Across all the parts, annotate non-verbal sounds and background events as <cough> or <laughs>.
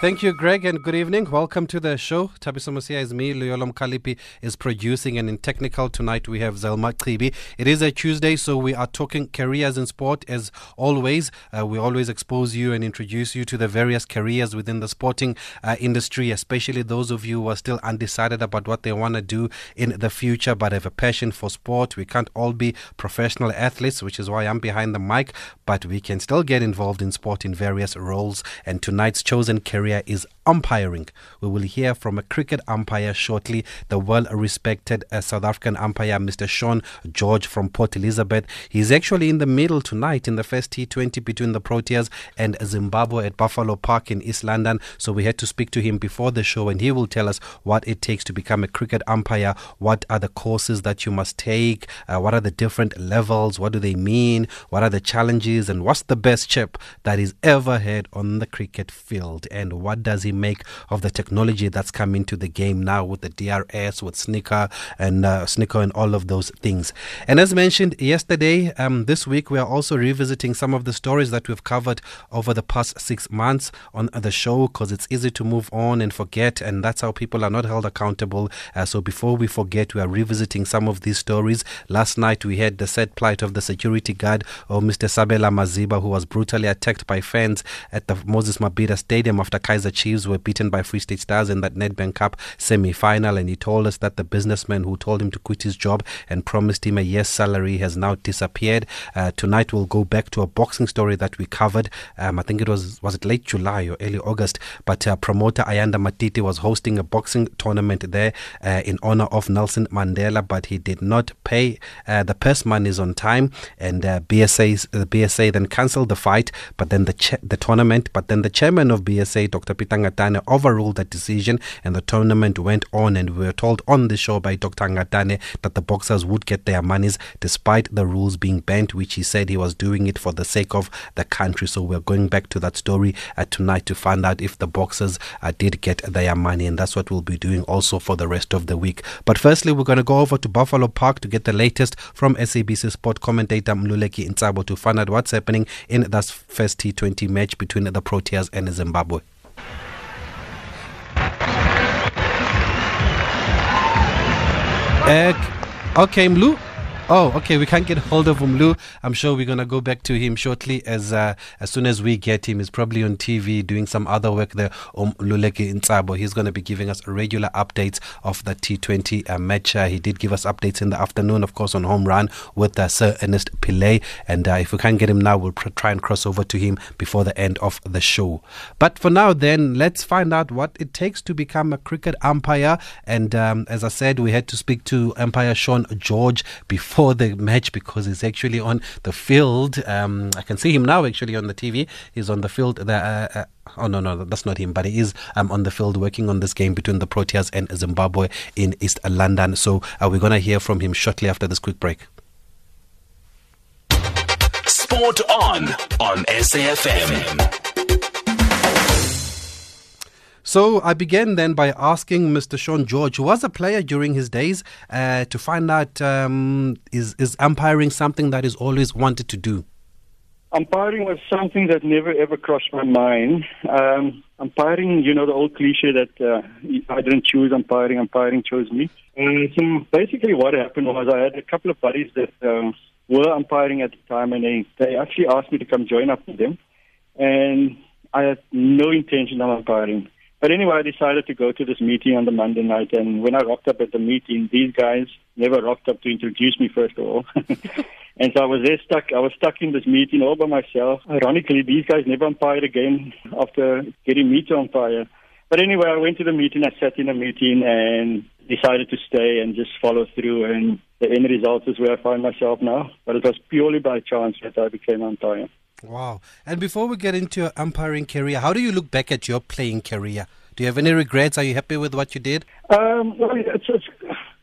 Thank you, Greg, and good evening. Welcome to the show. Thabiso Mosia is me. Luyolom Kalipi is producing, and in technical tonight we have Zelma Kribi. It is a Tuesday, so we are talking careers in sport as always. Uh, we always expose you and introduce you to the various careers within the sporting uh, industry, especially those of you who are still undecided about what they want to do in the future but have a passion for sport. We can't all be professional athletes, which is why I'm behind the mic, but we can still get involved in sport in various roles. And tonight's chosen career area is umpiring. We will hear from a cricket umpire shortly, the well respected uh, South African umpire, Mr. Shaun George from Port Elizabeth. He's actually in the middle tonight in the first T20 between the Proteas and Zimbabwe at Buffalo Park in East London. So we had to speak to him before the show, and he will tell us what it takes to become a cricket umpire, what are the courses that you must take, uh, what are the different levels, what do they mean, what are the challenges, and what's the best chip that is ever had on the cricket field, and what does he make of the technology that's come into the game now with the DRS, with Snicko and uh, Snicko and all of those things. And as mentioned yesterday, um, this week we are also revisiting some of the stories that we've covered over the past six months on the show because it's easy to move on and forget, and that's how people are not held accountable. Uh, so before we forget, we are revisiting some of these stories. Last night we had the sad plight of the security guard of Mr. Sabela Maziba, who was brutally attacked by fans at the Moses Mabhida Stadium after Kaizer Chiefs were beaten by Free State Stars in that Nedbank Cup semi final. And he told us that the businessman who told him to quit his job and promised him a year's salary has now disappeared. Uh, tonight we'll go back to a boxing story that we covered. Um, I think it was, was it late July or early August? But uh, promoter Ayanda Matiti was hosting a boxing tournament there uh, in honor of Nelson Mandela, but he did not pay uh, the purse monies on time. And uh, BSA, the BSA then cancelled the fight, but then the, the tournament. But then the chairman of BSA, Dr. Peter Ngatane overruled that decision and the tournament went on. And we were told on the show by Dr. Ngatane that the boxers would get their monies despite the rules being bent, which he said he was doing it for the sake of the country. So we're going back to that story uh, tonight to find out if the boxers uh, did get their money. And that's what we'll be doing also for the rest of the week. But firstly, we're going to go over to Buffalo Park to get the latest from SABC sport commentator Mluleki Ntsabo to find out what's happening in that first T20 match between the Proteas and Zimbabwe. Uh, okay, Mlu. Oh, okay. We can't get hold of Umlu. I'm sure we're gonna go back to him shortly. As uh, as soon as we get him, he's probably on TV doing some other work there. Um, Luleke Ntsabo. He's gonna be giving us regular updates of the T20 uh, match. Uh, he did give us updates in the afternoon, of course, on home run with uh, Sir Ernest Pillay. And uh, if we can't get him now, we'll pr- try and cross over to him before the end of the show. But for now, then let's find out what it takes to become a cricket umpire. And um, as I said, we had to speak to umpire Shaun George before for the match because he's actually on the field. Um, I can see him now actually on the TV. He's on the field. There, uh, uh, oh no, no, that's not him, but he is um, on the field working on this game between the Proteas and Zimbabwe in East London. So uh, we're gonna hear from him shortly after this quick break. Sport on on SAFM. So I began then by asking Mr. Shaun George, who was a player during his days, uh, to find out um, is, is umpiring something that he's always wanted to do? Umpiring was something that never ever crossed my mind. Um, umpiring, you know, the old cliche that uh, I didn't choose umpiring, umpiring chose me. And so basically what happened was I had a couple of buddies that um, were umpiring at the time and they, they actually asked me to come join up with them. And I had no intention of umpiring. But anyway, I decided to go to this meeting on the Monday night, and when I rocked up at the meeting, these guys never rocked up to introduce me first of all. <laughs> and so I was there stuck. I was stuck in this meeting all by myself. Ironically, these guys never umpired again after getting me to umpire. But anyway, I went to the meeting. I sat in the meeting and decided to stay and just follow through. And the end result is where I find myself now. But it was purely by chance that I became umpire. Wow. And before we get into your umpiring career, how do you look back at your playing career? Do you have any regrets? Are you happy with what you did? Um, well, it's, it's,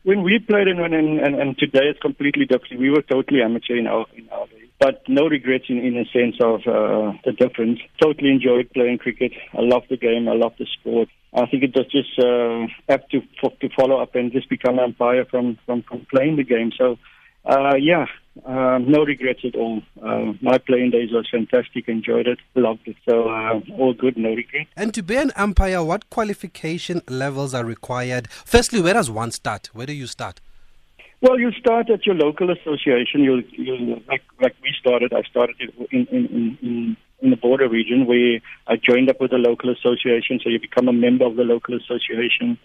when we played and, and, and, and today it's completely different. We were totally amateur in our, in our days. But no regrets in, in a sense of uh, the difference. Totally enjoyed playing cricket. I love the game. I love the sport. I think it was just uh, have to to follow up and just become an umpire from, from, from playing the game. So Uh, yeah, um, no regrets at all. Uh, my playing days was fantastic. Enjoyed it, loved it. So uh, all good, no regrets. And to be an umpire, what qualification levels are required? Firstly, where does one start? Where do you start? Well, you start at your local association. You, you like like we started. I started in in in in the border region where I joined up with the local association. So you become a member of the local association.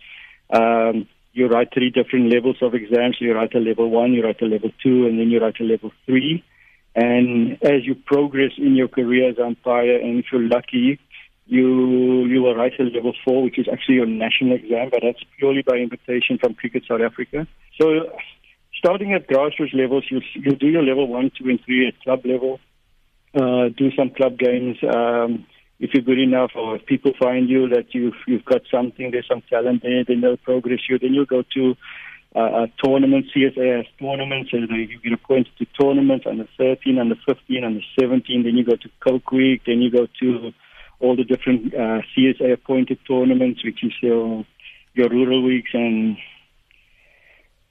Um, you write three different levels of exams. You write a level one, you write a level two, and then you write a level three. And as you progress in your career as umpire, and if you're lucky, you you will write a level four, which is actually your national exam, but that's purely by invitation from Cricket South Africa. So, starting at grassroots levels, you you do your level one, two, and three at club level. Uh, do some club games. Um, if you're good enough or if people find you that you've you've got something, there's some talent there, then they'll progress you. Then you'll go to uh, a tournament, CSA tournaments, and you get appointed to tournaments under 13, under 15, under 17. Then you go to Coke Week. Then you go to all the different uh, CSA appointed tournaments, which is your your rural weeks and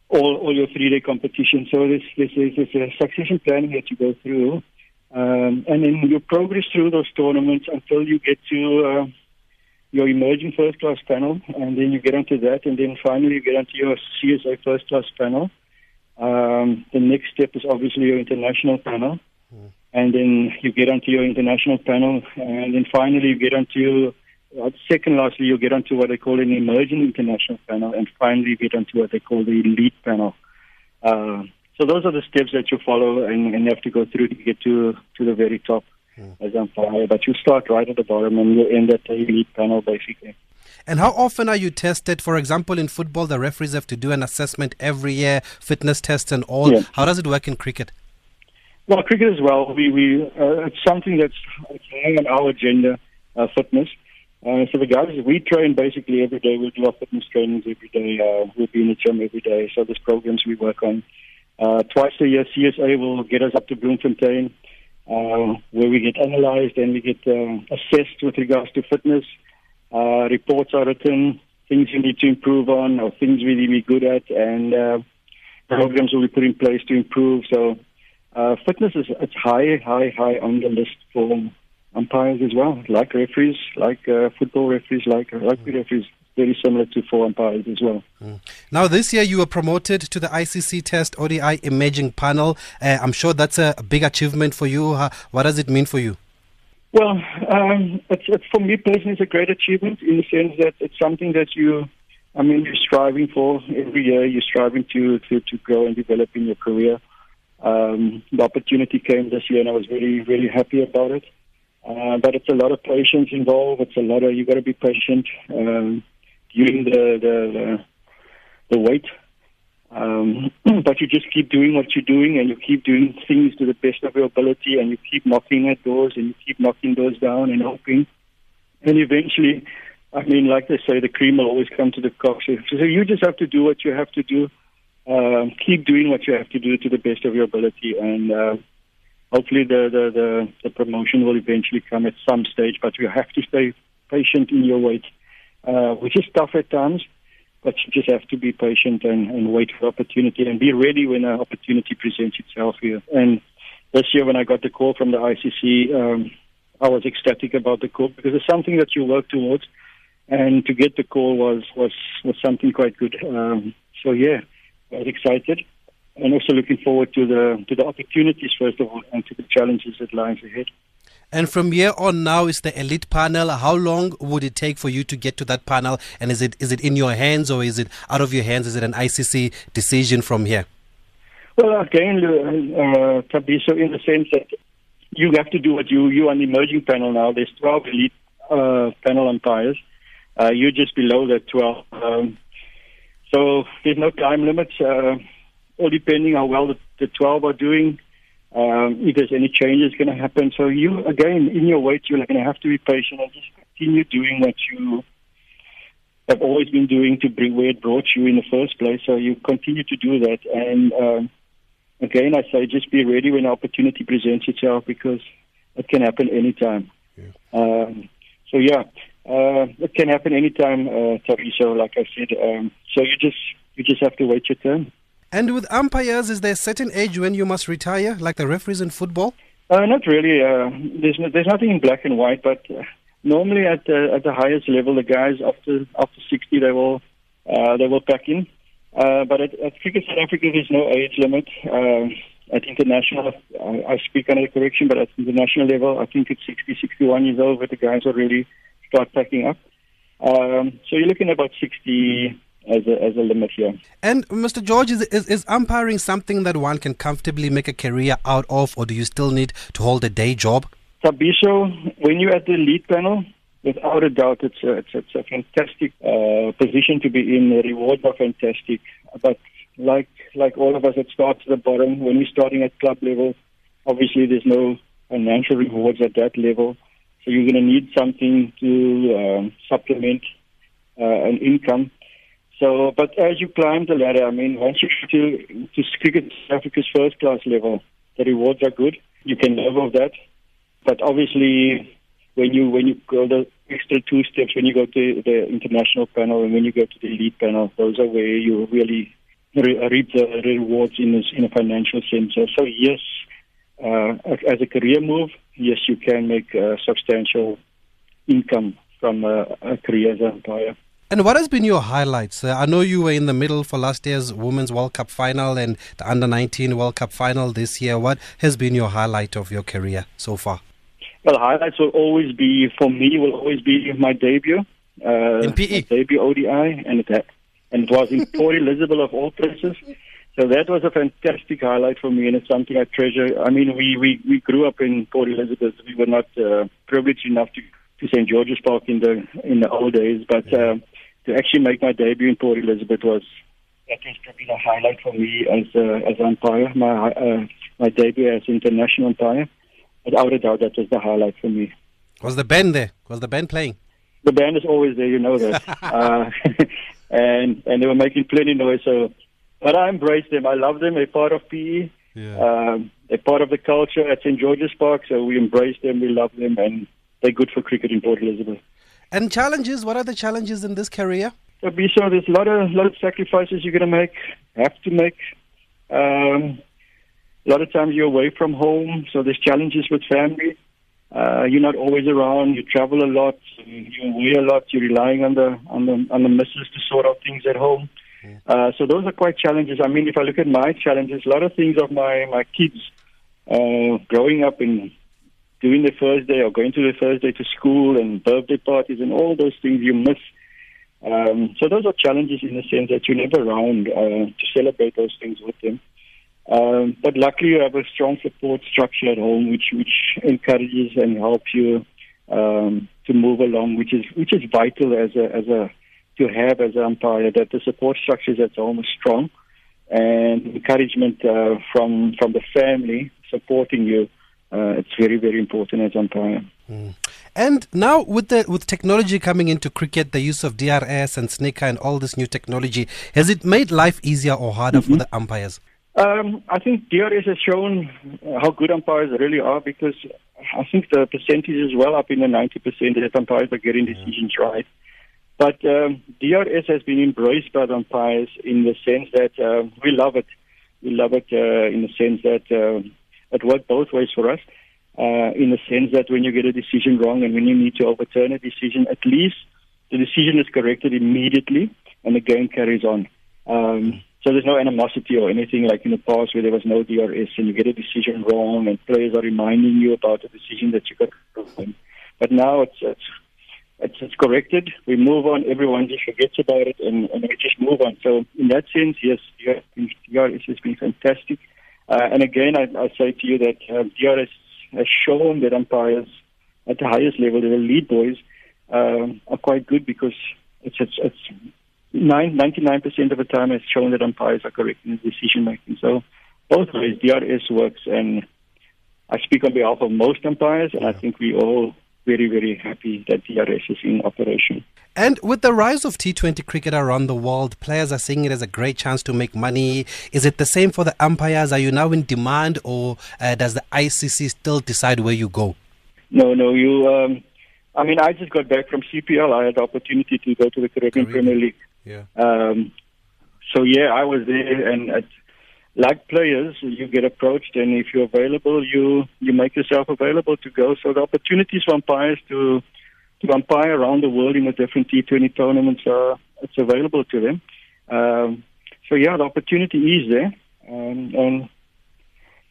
all all your three day competitions. So there's, there's there's a succession planning that you go through um, and then you progress through those tournaments until you get to uh, your emerging first class panel, and then you get onto that, and then finally you get onto your CSA first class panel. Um, the next step is obviously your international panel, mm. and then you get onto your international panel, and then finally you get onto uh, second lastly you get onto what they call an emerging international panel, and finally you get onto what they call the elite panel. Uh, so those are the steps that you follow and, and you have to go through to get to to the very top mm. as umpire. But you start right at the bottom and you end at the elite panel basically. And how often are you tested? For example, in football, the referees have to do an assessment every year, fitness tests and all. Yeah. How does it work in cricket? Well, cricket as well. We we uh, it's something that's high on our agenda, uh, fitness. Uh, so the guys, we train basically every day. We do our fitness trainings every day. Uh, we'll be in the gym every day. So there's programs we work on. Uh, twice a year, CSA will get us up to Bloemfontein, uh, where we get analyzed and we get uh, assessed with regards to fitness. Uh, reports are written, things we need to improve on, or things we need to be good at, and uh, programs will be put in place to improve. So, uh, fitness is it's high, high, high on the list for umpires as well, like referees, like uh, football referees, like rugby referees very similar to four umpires as well. Mm. Now, this year you were promoted to the ICC Test ODI Emerging Panel. Uh, I'm sure that's a big achievement for you. Uh, what does it mean for you? Well, um, it's, it's, for me personally, it's a great achievement in the sense that it's something that you, I mean, you're striving for every year. You're striving to to, to grow and develop in your career. Um, the opportunity came this year, and I was really, really happy about it. Uh, but it's a lot of patience involved. It's a lot of you got to be patient. Um, during the the the, the wait. Um, <clears throat> but you just keep doing what you're doing, and you keep doing things to the best of your ability, and you keep knocking at doors, and you keep knocking doors down, and hoping. And eventually, I mean, like they say, the cream will always come to the cocktail. So you just have to do what you have to do. Um, keep doing what you have to do to the best of your ability, and uh, hopefully the, the, the, the promotion will eventually come at some stage. But you have to stay patient in your wait uh, which is tough at times, but you just have to be patient and, and wait for opportunity and be ready when an opportunity presents itself here. And this year, when I got the call from the ICC, um, I was ecstatic about the call because it's something that you work towards, and to get the call was was was something quite good. Um, so yeah, I was excited, and also looking forward to the to the opportunities first of all, and to the challenges that lies ahead. And from here on now is the elite panel. How long would it take for you to get to that panel? And is it is it in your hands or is it out of your hands? Is it an ICC decision from here? Well, again, uh, Thabiso, in the sense that you have to do what you you are an emerging panel now. There's 12 elite uh, panel umpires. Uh, you're just below that 12. Um, so there's no time limits. Uh, all depending how well the, the 12 are doing um, if there's any changes going to happen. So you, again, in your wait, you're going to have to be patient and just continue doing what you have always been doing to bring where it brought you in the first place. So you continue to do that. And um, again, I say just be ready when opportunity presents itself because it can happen anytime. Yeah. Um, so yeah, uh, it can happen anytime, uh, So like I said, um, so you just you just have to wait your turn. And with umpires, is there a certain age when you must retire, like the referees in football? Uh, not really. Uh, there's no, there's nothing in black and white, but uh, normally at the at the highest level, the guys after after 60 they will uh, they will pack in. Uh, but at, at Cricket South Africa, there's no age limit. Uh, at international, I, I speak under correction, but at international level, I think it's 60, 61 years old where the guys already start packing up. Um, so you're looking at about 60 as a, as a limit here. And Mr. George, is, is, is umpiring something that one can comfortably make a career out of, or do you still need to hold a day job? Thabiso, when you're at the lead panel, without a doubt, it's a, it's, it's a fantastic uh, position to be in. The rewards are fantastic, but like like all of us, it starts at the bottom. When we're starting at club level, obviously there's no financial rewards at that level, so you're going to need something to um, supplement uh, an income. So, but as you climb the ladder, I mean, once you get to to cricket Africa's first class level, the rewards are good. You can live off that, but obviously, when you when you go the extra two steps, when you go to the international panel and when you go to the elite panel, those are where you really re- reap the rewards in a, in a financial sense. So, yes, uh, as a career move, yes, you can make a substantial income from a, a career as an umpire. And what has been your highlights? Uh, I know you were in the middle for last year's Women's World Cup final and the Under 19 World Cup final this year. What has been your highlight of your career so far? Well, highlights will always be, for me, will always be my debut. Uh, in PE? Debut ODI, and it, and it was in <laughs> Port Elizabeth of all places. So that was a fantastic highlight for me, and it's something I treasure. I mean, we, we, we grew up in Port Elizabeth. We were not uh, privileged enough to, to St. George's Park in the in the old days, but... Uh, to actually make my debut in Port Elizabeth was that was probably the highlight for me as uh, as umpire. My uh, my debut as international umpire. Without a doubt, that was the highlight for me. Was the band there? Was the band playing? The band is always there, you know that. <laughs> uh, <laughs> and and they were making plenty noise. So, but I embrace them. I love them. They're part of PE. Yeah. Um, they're part of the culture at St George's Park. So we embrace them. We love them, and they're good for cricket in Port Elizabeth. And challenges? What are the challenges in this career? So, so there's a lot of lot of sacrifices you're going to make, have to make. Um, a lot of times you're away from home, so there's challenges with family. Uh, you're not always around. You travel a lot. You're away a lot. You're relying on the on the on the missus to sort out things at home. Yeah. Uh, so those are quite challenges. I mean, if I look at my challenges, a lot of things of my my kids uh, growing up in doing the first day or going to the first day to school and birthday parties and all those things you miss. Um, so those are challenges in the sense that you're never around uh, to celebrate those things with them. Um, but luckily, you have a strong support structure at home, which which encourages and helps you um, to move along, which is which is vital as a as a to have as an umpire that the support structures at home is strong, and encouragement uh, from from the family supporting you uh, it's very, very important as umpire. Mm. And now, with the with technology coming into cricket, the use of DRS and snooker and all this new technology, has it made life easier or harder mm-hmm. for the umpires? Um, I think DRS has shown how good umpires really are because I think the percentage is well up in the 90% that umpires are getting decisions right. But um, DRS has been embraced by the umpires in the sense that uh, we love it. We love it uh, in the sense that uh, it worked both ways for us. Uh, in the sense that when you get a decision wrong and when you need to overturn a decision, at least the decision is corrected immediately and the game carries on. Um, so there's no animosity or anything like in the past where there was no DRS and you get a decision wrong and players are reminding you about the decision that you got wrong. But now it's, it's it's, it's corrected. We move on. Everyone just forgets about it, and, and we just move on. So in that sense, yes, DRS has been fantastic. Uh, and again, I, I, say to you that uh, DRS has shown that umpires at the highest level, the lead boys, um, are quite good because it's, it's, it's nine, 99% of the time has shown that umpires are correct in decision making. So both ways, DRS works, and I speak on behalf of most umpires, and I think we all very, very happy that DRS is in operation. And with the rise of T20 cricket around the world, players are seeing it as a great chance to make money. Is it the same for the umpires? Are you now in demand, or uh, does the ICC still decide where you go? No, no. You, um, I mean, I just got back from CPL. I had the opportunity to go to the Caribbean Premier League. Yeah. Um, so yeah, I was there, and it, like players, you get approached, and if you're available, you you make yourself available to go. So the opportunities for umpires to to umpire around the world in the different T20 tournaments are it's available to them. Um, so yeah, the opportunity is there, um, and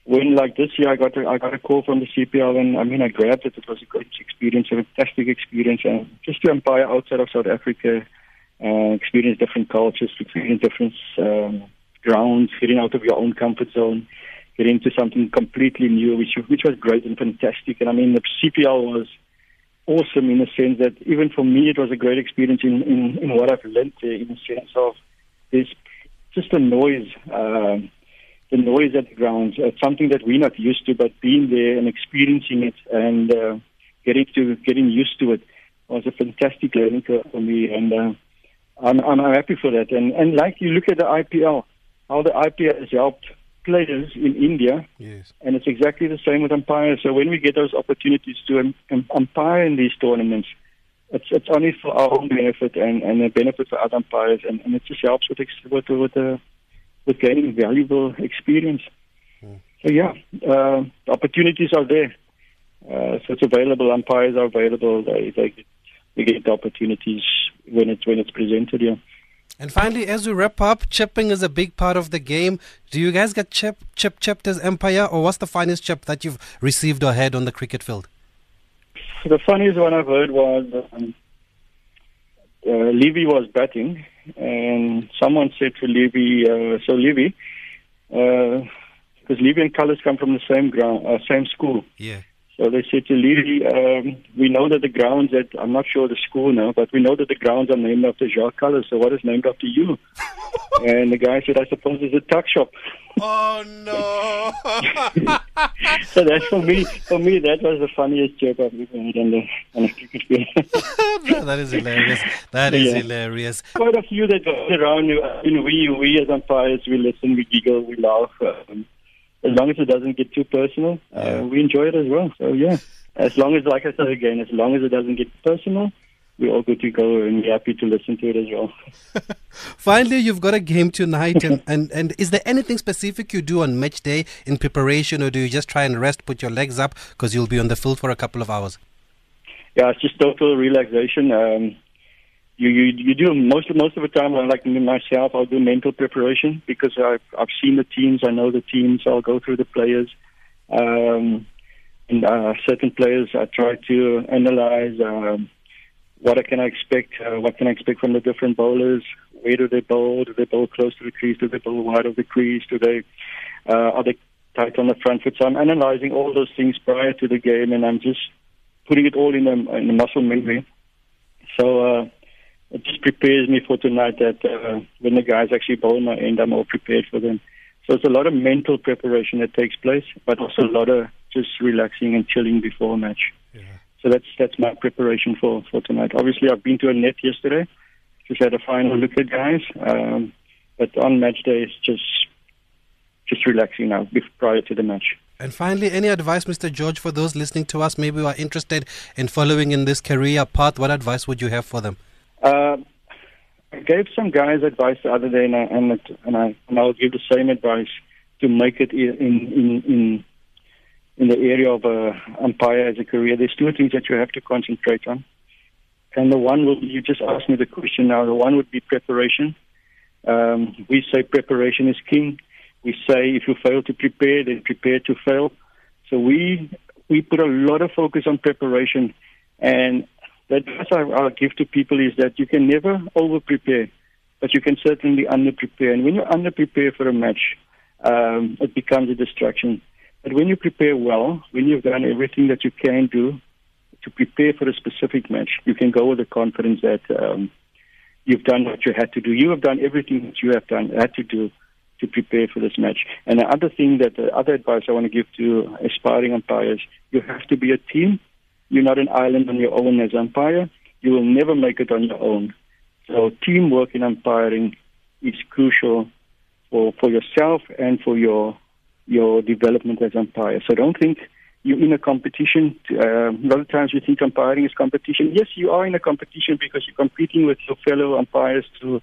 when like this year I got a, I got a call from the CPL and I mean I grabbed it. It was a great experience, a fantastic experience, and just to umpire outside of South Africa, uh, experience different cultures, experience different um, grounds, getting out of your own comfort zone, getting into something completely new, which which was great and fantastic. And I mean the CPL was awesome in the sense that even for me it was a great experience in in, in what I've learned there in the sense of there's just the noise. Uh, the noise at the grounds. It's something that we're not used to, but being there and experiencing it and uh, getting to getting used to it was a fantastic learning curve for me, and uh, I'm, I'm happy for that. And and like you look at the IPL, how the IPL has helped players in India, Yes. and it's exactly the same with umpires. So when we get those opportunities to um, um, umpire in these tournaments, it's it's only for our own benefit and and a benefit for other umpires, and, and it just helps with with with the with gaining valuable experience. So yeah, uh, opportunities are there. Uh, so it's available. Umpires are available. They they get, they get the opportunities when it's when it's presented. Yeah. And finally, as we wrap up, chipping is a big part of the game. Do you guys get chip, chip, chipped as umpire, or what's the finest chip that you've received or had on the cricket field? The funniest one I've heard was um, uh, Levi was batting, and someone said to Levi, uh, "So Levi, because Levi and Kallis come from the same ground, uh, same school." Yeah. So they said to Levi, um, "We know that the grounds at I'm not sure the school now, but we know that the grounds are named after Jacques Kallis. So what is named after you?" <laughs> and the guy said, "I suppose it's a tuck shop." Oh no! <laughs> So that's for me. For me, that was the funniest joke I've ever heard on the on a cricket field. <laughs> that is hilarious. That is Yeah. hilarious. quite a few that go around. You you know, we we as umpires, we listen, we giggle, we laugh. Um, as long as it doesn't get too personal, uh, we enjoy it as well. So yeah, as long as, like I said again, as long as it doesn't get personal, we're all good to go, and we're happy to listen to it as well. <laughs> Finally, you've got a game tonight, and, and, and is there anything specific you do on match day in preparation, or do you just try and rest, put your legs up, because you'll be on the field for a couple of hours? Yeah, it's just total relaxation. Um, you, you you do most of most of the time. Like myself. I'll do mental preparation because I've I've seen the teams. I know the teams. I'll go through the players. Um, and uh, certain players, I try to analyze um, what I can I expect. Uh, what can I expect from the different bowlers? Where do they bowl? Do they bowl close to the crease? Do they bowl wide of the crease? Do they uh, are they tight on the front foot? So I'm analyzing all those things prior to the game, and I'm just putting it all in the in a muscle memory. So uh, it just prepares me for tonight that uh, when the guys actually bowl my end, I'm all prepared for them. So it's a lot of mental preparation that takes place, but also a lot of just relaxing and chilling before a match. So that's that's my preparation for, for tonight. Obviously, I've been to a net yesterday, just had a final look at guys. Um, but on match day, it's just just relaxing now prior to the match. And finally, any advice, Mr. George, for those listening to us, maybe who are interested in following in this career path? What advice would you have for them? Uh, I gave some guys advice the other day, and I, and, it, and I and I'll give the same advice to make it in in in in the area of uh, umpire as a career. There's two things that you have to concentrate on, and the one will you just asked me the question now. The one would be preparation. Um, we say preparation is king. We say if you fail to prepare, then prepare to fail. So we we put a lot of focus on preparation, and the advice I, I'll give to people is that you can never over prepare, but you can certainly under prepare. And when you under prepare for a match, um, it becomes a distraction. But when you prepare well, when you've done everything that you can do to prepare for a specific match, you can go with the confidence that um, you've done what you had to do. You have done everything that you have done had to do to prepare for this match. And the other thing that the other advice I want to give to aspiring umpires, you have to be a team. You're not an island on your own as umpire. You will never make it on your own. So teamwork in umpiring is crucial for, for yourself and for your your development as umpire. So don't think you're in a competition. Uh, a lot of times we think umpiring is competition. Yes, you are in a competition because you're competing with your fellow umpires to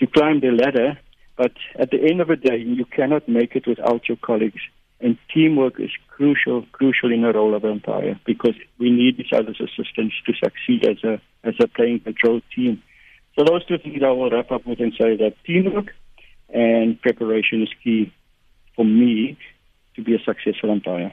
to climb the ladder. But at the end of the day, you cannot make it without your colleagues. And teamwork is crucial, crucial in the role of umpire because we need each other's assistance to succeed as a as a playing control team. So those two things I will wrap up with and say that teamwork and preparation is key for me to be a successful umpire.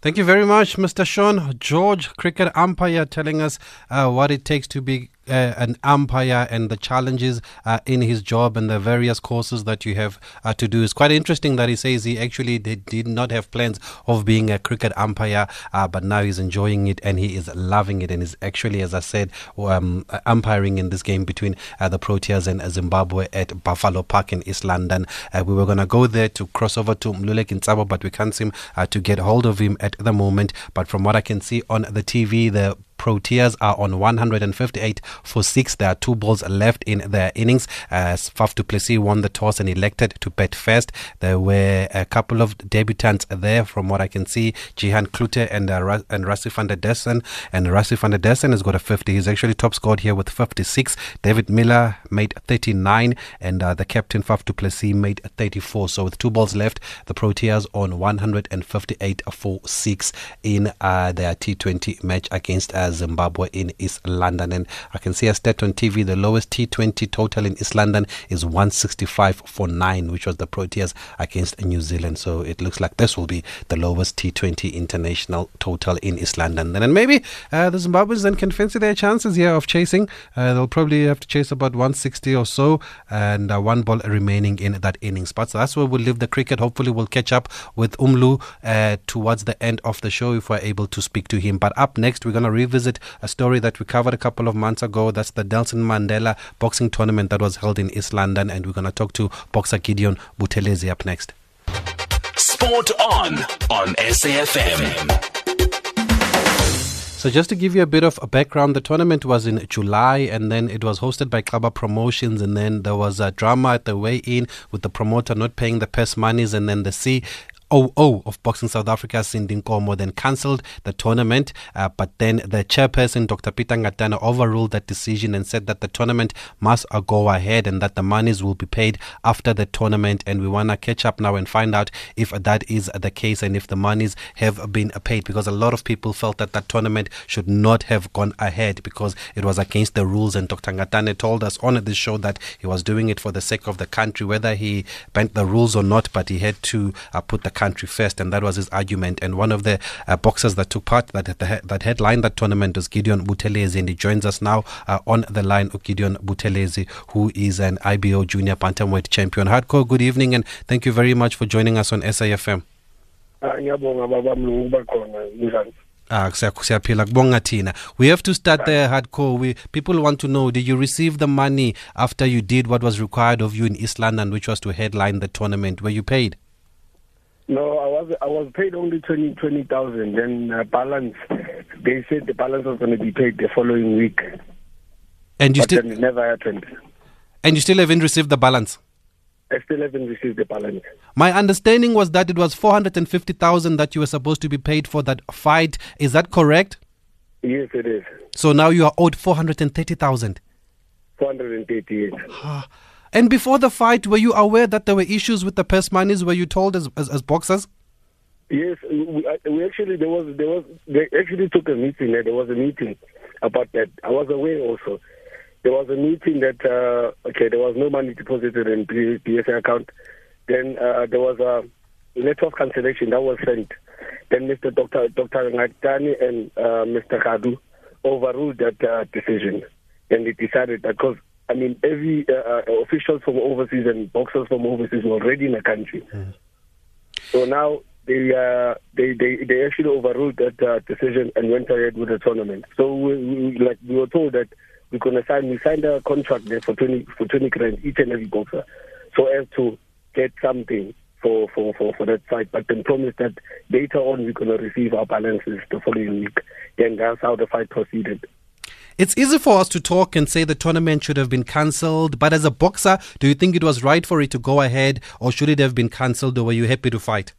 Thank you very much, Mr. Shaun George, cricket umpire, telling us uh, what it takes to be uh, an umpire and the challenges uh, in his job and the various courses that you have uh, to do. It's quite interesting that he says he actually did, did not have plans of being a cricket umpire, uh, but now he's enjoying it and he is loving it and is actually, as I said, um, umpiring in this game between uh, the Proteas and Zimbabwe at Buffalo Park in East London. Uh, we were going to go there to cross over to Mluleki Ntsabo, but we can't seem to get hold of him at the moment. But from what I can see on the TV, the Proteas are on 158 for 6. There are two balls left in their innings as Faf du Plessis won the toss and elected to bat first. There were a couple of debutants there from what I can see. Jihan Klute and, uh, and Rassie van der Dussen. And Rassie van der Dussen has got a 50. He's actually top scored here with 56. David Miller made 39 and uh, the captain Faf du Plessis made 34. So with two balls left, the Proteas on 158 for 6 in uh, their T20 match against uh, Zimbabwe in East London. And I can see a stat on TV the lowest T20 total in East London is 165 for 9, which was the Proteas against New Zealand. So it looks like this will be the lowest T20 international total in East London. And then maybe uh, the Zimbabweans then can fancy their chances here of chasing. Uh, they'll probably have to chase about 160 or so and uh, one ball remaining in that innings. But so that's where we'll leave the cricket. Hopefully, we'll catch up with Umlu uh, towards the end of the show if we're able to speak to him. But up next, we're going to revisit revisit a story that we covered a couple of months ago. That's the Nelson Mandela boxing tournament that was held in East London, and we're going to talk to boxer Gideon Buthelezi up next. Sport on on SAFM. So, just to give you a bit of a background, the tournament was in July and then it was hosted by Xaba Promotions. And then there was a drama at the way in with the promoter not paying the purse monies. And then the C COO of Boxing South Africa, Cindy Nkomo, then cancelled the tournament. Uh, but then the chairperson, Dr. Peter Ngatane, overruled that decision and said that the tournament must uh, go ahead and that the monies will be paid after the tournament. And we want to catch up now and find out if that is the case and if the monies have been paid because a lot of people felt that that tournament should not have gone ahead because it was against the rules. And Dr. Ngatane told us on this show that he was doing it for the sake of the country, whether he bent the rules or not, but he had to uh, put the country first, and that was his argument. And one of the uh, boxers that took part, that that headlined that tournament, was Gideon Buthelezi, and he joins us now uh, on the line. Of Gideon Buthelezi, who is an IBO Junior Bantamweight champion. Hardcore, good evening, and thank you very much for joining us on SAFM. Ah, Ah, siyaphila kubonga thina. We have to start there hardcore. We people want to know did you receive the money after you did what was required of you in East London which was to headline the tournament? Were you paid? No, I was I was paid only twenty twenty thousand. Then uh, balance, they said the balance was going to be paid the following week. And you but still never happened. and you still haven't received the balance. I still haven't received the balance. My understanding was that it was four hundred and fifty thousand that you were supposed to be paid for that fight. Is that correct? Yes, it is. So now you are owed four hundred and thirty thousand. Four hundred and thirty-eight. And before the fight, were you aware that there were issues with the purse monies? Were you told as as, as boxers? Yes, we, we actually there was there was they actually took a meeting. There, there was a meeting about that. I was aware also. There was a meeting that uh, okay, there was no money deposited in BSA account. Then uh, there was a letter of cancellation that was sent. Then Mr. Dr. Dr. Ngatane and uh, Mr. Kadu overruled that uh, decision, and they decided that because I mean every uh, uh, officials from overseas and boxers from overseas were already in the country. So now they uh, they they they actually overruled that uh, decision and went ahead with the tournament. So we, we like we were told that we're gonna sign we signed a contract there for twenty for twenty grand each and every boxer, so as to get something for for for for that fight. But then promised that later on we're gonna receive our balances the following week, and that's how the fight proceeded. It's easy for us to talk and say the tournament should have been cancelled, but as a boxer, do you think it was right for it to go ahead, or should it have been cancelled, or were you happy to fight?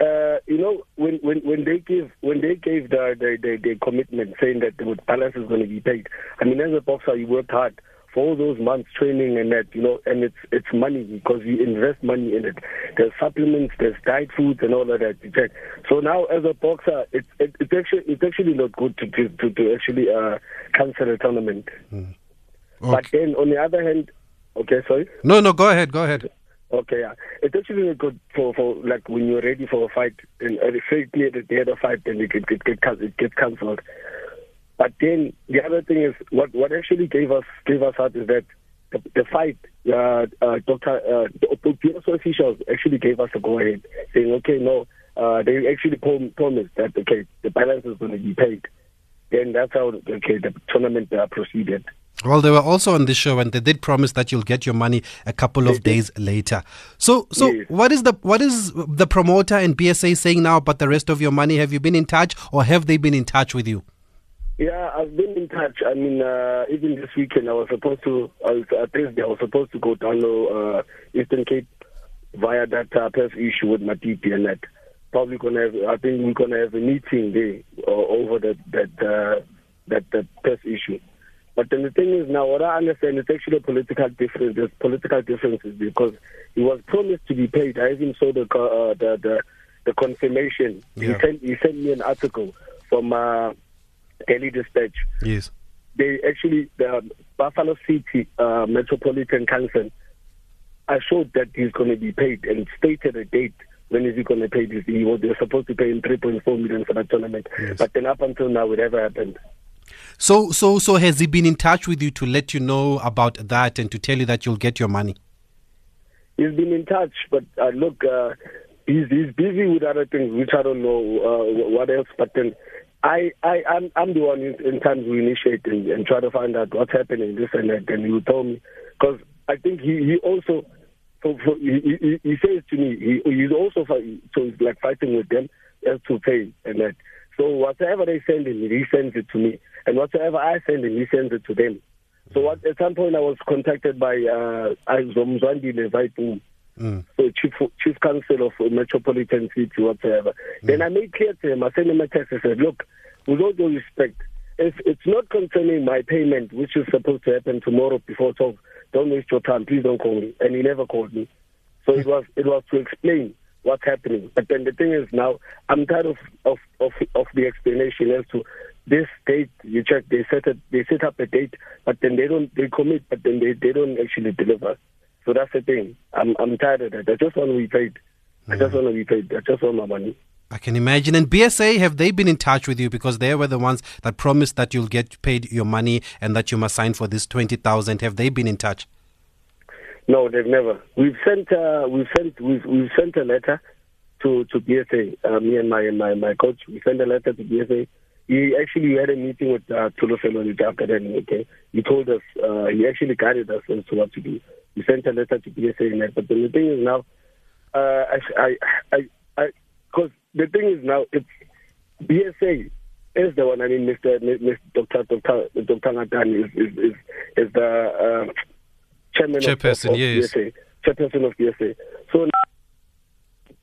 Uh, you know, when, when, when they give when they gave the, the, the, the commitment saying that the balance is going to be paid, I mean, as a boxer, you worked hard for all those months training and that, you know, and it's it's money because you invest money in it. There's supplements, there's diet foods and all of that. Check. So now as a boxer, it's it, it's actually it's actually not good to to to, to actually uh, cancel a tournament. Mm. But then on the other hand, okay, sorry. No, no, go ahead, go ahead. Okay, yeah. It's actually not good for, for like when you're ready for a fight and say near the day of the fight, then it, it, it, it, it gets cancelled. But then the other thing is what what actually gave us gave us out is that the, the fight, uh, uh, Doctor, uh, the BSA officials actually gave us a go ahead, saying, okay, no, uh, they actually prom- promised that okay, the balance is going to be paid. Then that's how okay the tournament uh, proceeded. Well, they were also on the show, and they did promise that you'll get your money a couple of days later. So, so Yes. what is the what is the promoter and BSA saying now about the rest of your money? Have you been in touch, or have they been in touch with you? Yeah, I've been in touch. I mean, uh, even this weekend, I was supposed to, I was, uh, Thursday, I was supposed to go down to uh, Eastern Cape via that uh, press issue with Matiti and that. Probably gonna have, I think we're gonna have a meeting there uh, over that that uh, that that press issue. But then the thing is now, what I understand is actually a political difference. There's political differences because he was promised to be paid. I even saw the uh, the, the the confirmation. Yeah. He sent he sent me an article from uh, Daily Dispatch. Yes. They actually the Buffalo City uh, Metropolitan Council. I showed that he's going to be paid and stated a date when is he going to pay this. He was they're supposed to pay him 3.4 million for that tournament, Yes. but then up until now, it never happened. So, so, so has he been in touch with you to let you know about that and to tell you that you'll get your money? He's been in touch, but uh, look, uh, he's he's busy with other things, which I don't know uh, what else. But then, I I I'm I'm the one in, in times we initiate and, and try to find out what's happening, this and that. And will tell me because I think he he also. So, for, he, he, he says to me, he, he's also so he's like fighting with them as to pay and that. So whatever they send him, he sends it to me, and whatever I send him, he sends it to them. So what, at some point, I was contacted by uh, Zomzwandile Zaipum, Mm. so chief chief counsel of Metropolitan City, whatsoever. Then I made clear to him, I sent him a text. I said, look, with all due respect, if it's not concerning my payment, which is supposed to happen tomorrow before 12, don't waste your time. Please don't call me. And he never called me. So it was it was to explain what's happening. But then the thing is now, I'm tired of of of, of the explanation as to this date. You check, they set it, they set up a date, but then they don't they commit, but then they they don't actually deliver. So that's the thing. I'm I'm tired of that. I just want to be paid. I just want to be paid. I just want my money. I can imagine. And BSA, have they been in touch with you because they were the ones that promised that you'll get paid your money and that you must sign for this twenty thousand? Have they been in touch? No, they've never. We've sent uh, we've sent we've we've sent a letter to to BSA. Uh, me and my my my coach. We sent a letter to BSA. He actually had a meeting with uh, Tulu Felonita after that. Okay, he told us. Uh, he actually guided us as to what to do. We sent a letter to BSA and that. But then the thing is now, uh, I I I because the thing is now it's BSA is the one. I mean, Mr. Mr. Dr. Dr. Dr. Ngatane is is is, is the uh, chairman of- Chairperson, of, of yes. BSA, chairperson of BSA. So now,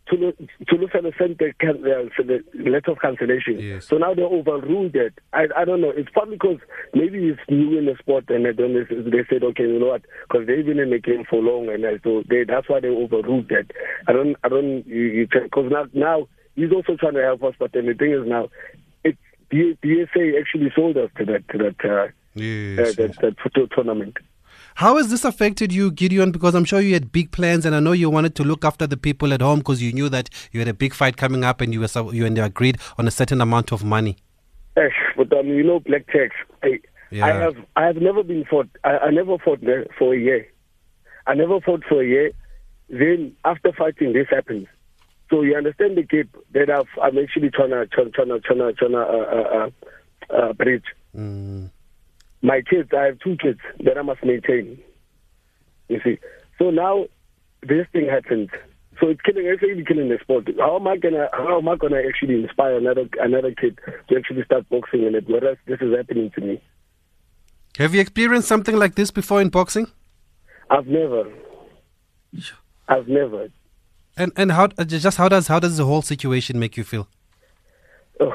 Tulu Tulu Fellow sent the, can- uh, the letter of cancellation. Yes. So now they overruled it. I I don't know. It's probably because maybe it's new in the sport and they don't. They said, okay, you know what? Because they've been in the game for long, and uh, so they that's why they overruled it. I don't I don't you because now now he's also trying to help us, but then the thing is now, it's B- BSA actually sold us to that to that. Uh, Yes. uh, that, that photo tournament. How has this affected you, Gideon? Because I'm sure you had big plans, and I know you wanted to look after the people at home because you knew that you had a big fight coming up, and you were so- you and you agreed on a certain amount of money. Eh, but um, you know, black tax. I, I have I have never been fought. I, I never fought for a year. I never fought for a year. Then after fighting, this happens. So you understand the gap that I've, I'm actually trying to trying trying to trying to uh, uh, uh, uh, bridge. Mm. My kids, I have two kids that I must maintain. You see, so now this thing happens. So it's killing, it's really killing the sport. How am I gonna, how am I gonna actually inspire another another kid to actually start boxing in it? Whereas this is happening to me. Have you experienced something like this before in boxing? I've never, I've never. And and how just how does how does the whole situation make you feel? Oh,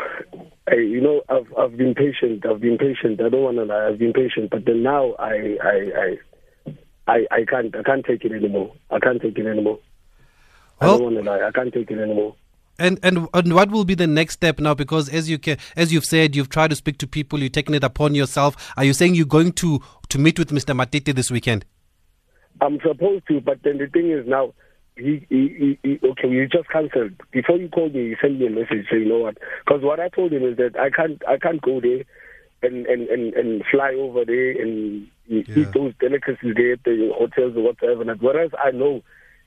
I, you know, I've I've been patient. I've been patient. I don't want to lie. I've been patient, but then now I I I I, I can't I can't take it anymore. I can't take it anymore. I don't want to lie. I can't take it anymore. And, and and what will be the next step now? Because as you can, as you've said, you've tried to speak to people. You've taken it upon yourself. Are you saying you're going to to meet with Mr. Matiti this weekend? I'm supposed to, but then the thing is now, he, he, he, he okay, you just cancelled. Before you called me, you sent me a message saying, you know what? Because what I told him is that I can't, I can't go there and and and, and fly over there and eat those delicacies there at the hotels or whatever. And whereas I know,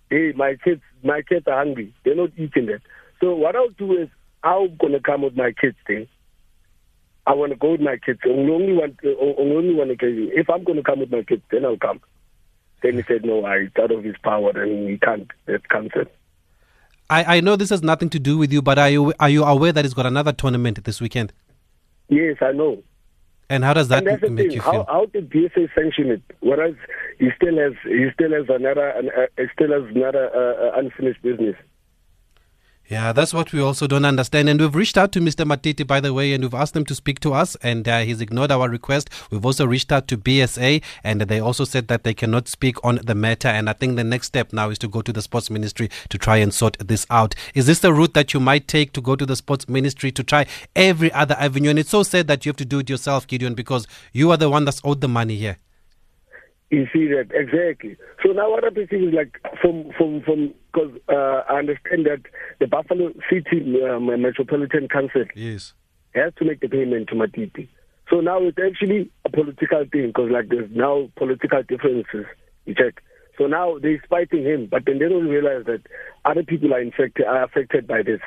hey, my kids, my kids are hungry. They're not eating that. So what I'll do is I'm gonna come with my kids there. I want to go with my kids. On only one, on only one occasion. If I'm going to come with my kids, then I'll come. Then he said, no, I, it's out of his power and he can't. That's cancelled. I, I know this has nothing to do with you, but are you are you aware that he's got another tournament this weekend? Yes, I know. And how does that and that's the make thing. you How, feel? how did BSA sanction it? Whereas he still has, he still has another, an, uh, he still has another uh, uh, unfinished business. Yeah, that's what we also don't understand. And we've reached out to Mr. Matiti, by the way, and we've asked him to speak to us, and uh, he's ignored our request. We've also reached out to BSA, and they also said that they cannot speak on the matter. And I think the next step now is to go to the sports ministry to try and sort this out. Is this the route that you might take to go to the sports ministry to try every other avenue? And it's so sad that you have to do it yourself, Gideon, because you are the one that's owed the money here. You see that exactly. So now what thinking is like from from from because uh, I understand that the Buffalo City um, Metropolitan Council Yes. has to make the payment to Matiti. So now it's actually a political thing because like there's now political differences. You check. So now they're fighting him, but then they don't realize that other people are infected, are affected by this.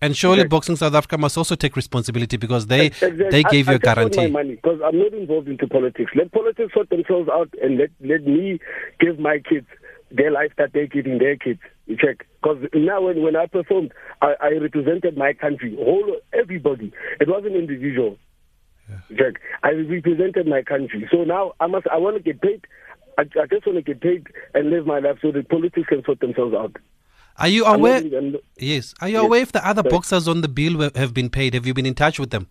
And surely Okay. Boxing South Africa must also take responsibility because they Exactly. they gave I, you a I want guarantee. my money because I'm not involved into politics. Let politics sort themselves out and let let me give my kids their life that they're giving their kids. You check because now when when I performed, I, I represented my country, whole everybody. It wasn't individual. You check. I represented my country. So now I must. I want to get paid. I, I just want to get paid and live my life so the politics can sort themselves out. Are you aware? not- Yes. Are you Yes. aware if the other boxers on the bill have been paid? Have you been in touch with them?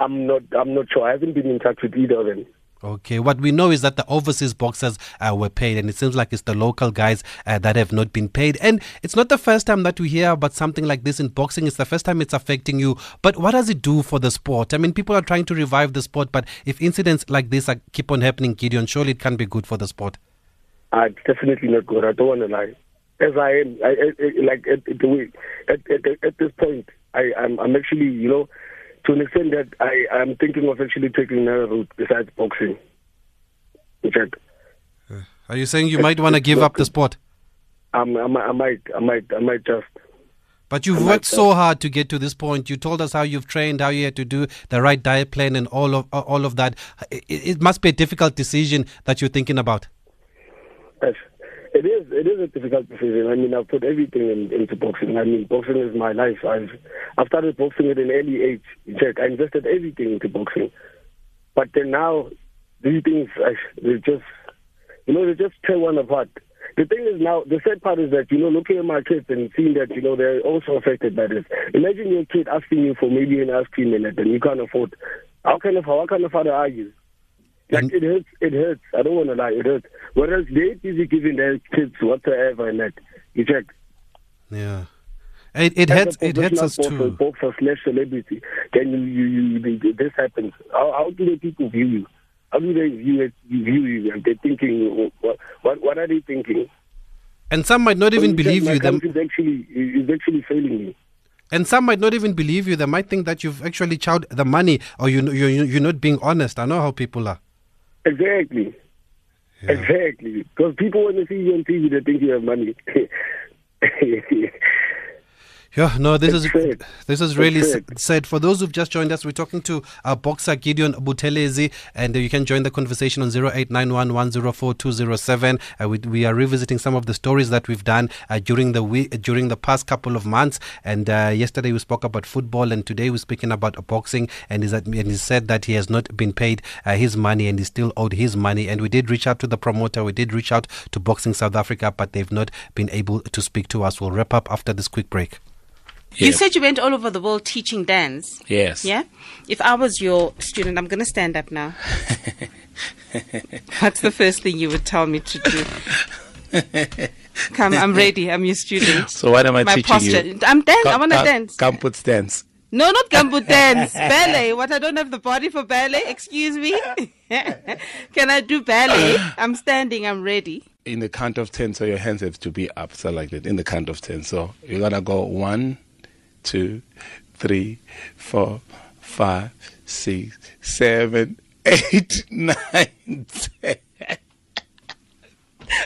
I'm not. I'm not sure. I haven't been in touch with either of them. Okay. What we know is that the overseas boxers uh, were paid, and it seems like it's the local guys uh, that have not been paid. And it's not the first time that we hear about something like this in boxing. It's the first time it's affecting you. But what does it do for the sport? I mean, people are trying to revive the sport, but if incidents like this are, keep on happening, Gideon, surely it can't be good for the sport. Uh, it's definitely not good. I don't want to lie. As I am, I, I, like at, at, at this point, I, I'm, I'm actually, you know, to an extent that I, I'm thinking of actually taking another route besides boxing. In fact, uh, Are you saying you might want to give up the sport? I'm, I'm, I might, I might, I might just. But you've I worked so hard to get to this point. You told us how you've trained, how you had to do the right diet plan, and all of all of that. It, it must be a difficult decision that you're thinking about. Yes. It is. It is a difficult decision. I mean, I've put everything in, into boxing. I mean, boxing is my life. I've I've started boxing at an early age. In fact, I invested everything into boxing. But then now, these things, they just, you know, they just tear one apart. The thing is now, the sad part is that, you know, looking at my kids and seeing that, you know, they're also affected by this. Imagine your kid asking you for maybe an ice cream and you can't afford. How kind of, what kind of father are you? Like And- it hurts. It hurts. I don't want to lie. It hurts. Whereas they're busy giving their kids whatsoever and that. You check. Yeah, it it hurts. It hurts us too. boxer, boxer slash celebrity. Then you, you, you, you, this happens. How, how do the people view you? How do they view it? View you? And they're thinking, what, what, what are they thinking? And some might not even When believe you. Them, is actually is actually failing me. and some might not even believe you. They might think that you've actually chowed the money, or you you you- you're not being honest. I know how people are. Exactly. Exactly. Because people when they see you on TV, they think you have money. <laughs> <laughs> Yeah, no, this It's is this is really sad. For those who've just joined us, we're talking to boxer Gideon Buthelezi, and uh, you can join the conversation on 0891104207. Uh, we, we are revisiting some of the stories that we've done uh, during the week, during the past couple of months. And uh, yesterday we spoke about football, and today we're speaking about boxing. And he's at, and he said that he has not been paid uh, his money, and he still owed his money. And we did reach out to the promoter, we did reach out to Boxing South Africa, but they've not been able to speak to us. We'll wrap up after this quick break. You said you went all over the world teaching dance. Yes. Yeah? If I was your student, I'm going to stand up now. <laughs> What's the first thing you would tell me to do? Come, I'm ready. I'm your student. So what am I My teaching posture. you? I'm dance. I want to gum- dance. Gumboot dance. No, not gumbo dance. <laughs> ballet. What? I don't have the body for ballet. Excuse me. <laughs> Can I do ballet? I'm standing. I'm ready. In the count of ten, so your hands have to be up, so like that. In the count of ten, so you're gonna go one, two, three, four, five, six, seven, <laughs> eight, nine, ten.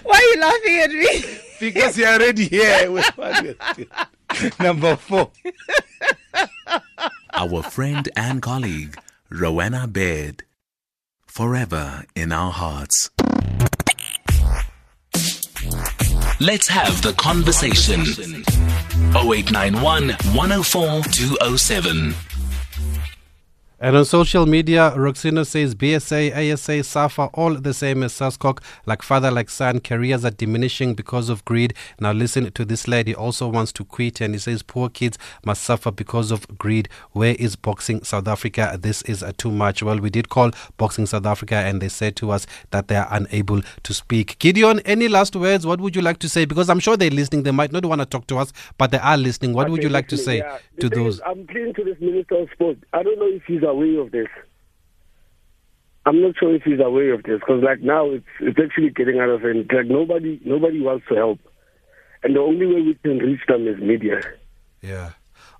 Why are you laughing at me? Because you're already here with what you're doing. Number four. Our friend and colleague, Rowena Baird. Forever in our hearts. Let's have the conversation. 0891 104 207. And on social media, Roxino says BSA, ASA, SAFA, all the same as SASCOC, like father, like son. Careers are diminishing because of greed. Now, listen to this lady, also wants to quit, and he says poor kids must suffer because of greed. Where is Boxing South Africa? This is uh, too much. Well, we did call Boxing South Africa, and they said to us that they are unable to speak. Gideon, any last words? What would you like to say? Because I'm sure they're listening. They might not want to talk to us, but they are listening. What would you like to say Yeah, to those? is, I'm pleading to this Minister of Sport. I don't know if he's aware of this. I'm not sure if he's aware of this because, like now, it's it's actually getting out of hand. Like nobody nobody wants to help, and the only way we can reach them is media. Yeah.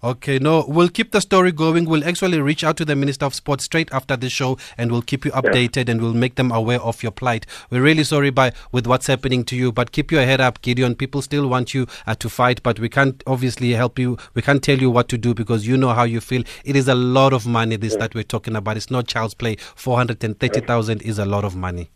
Okay, no, we'll keep the story going. We'll actually reach out to the Minister of Sport straight after the show and we'll keep you updated and we'll make them aware of your plight. We're really sorry by with what's happening to you, but keep your head up, Gideon. People still want you uh, to fight, but we can't obviously help you. We can't tell you what to do because you know how you feel. It is a lot of money this that we're talking about. It's not child's play. 430,000 is a lot of money.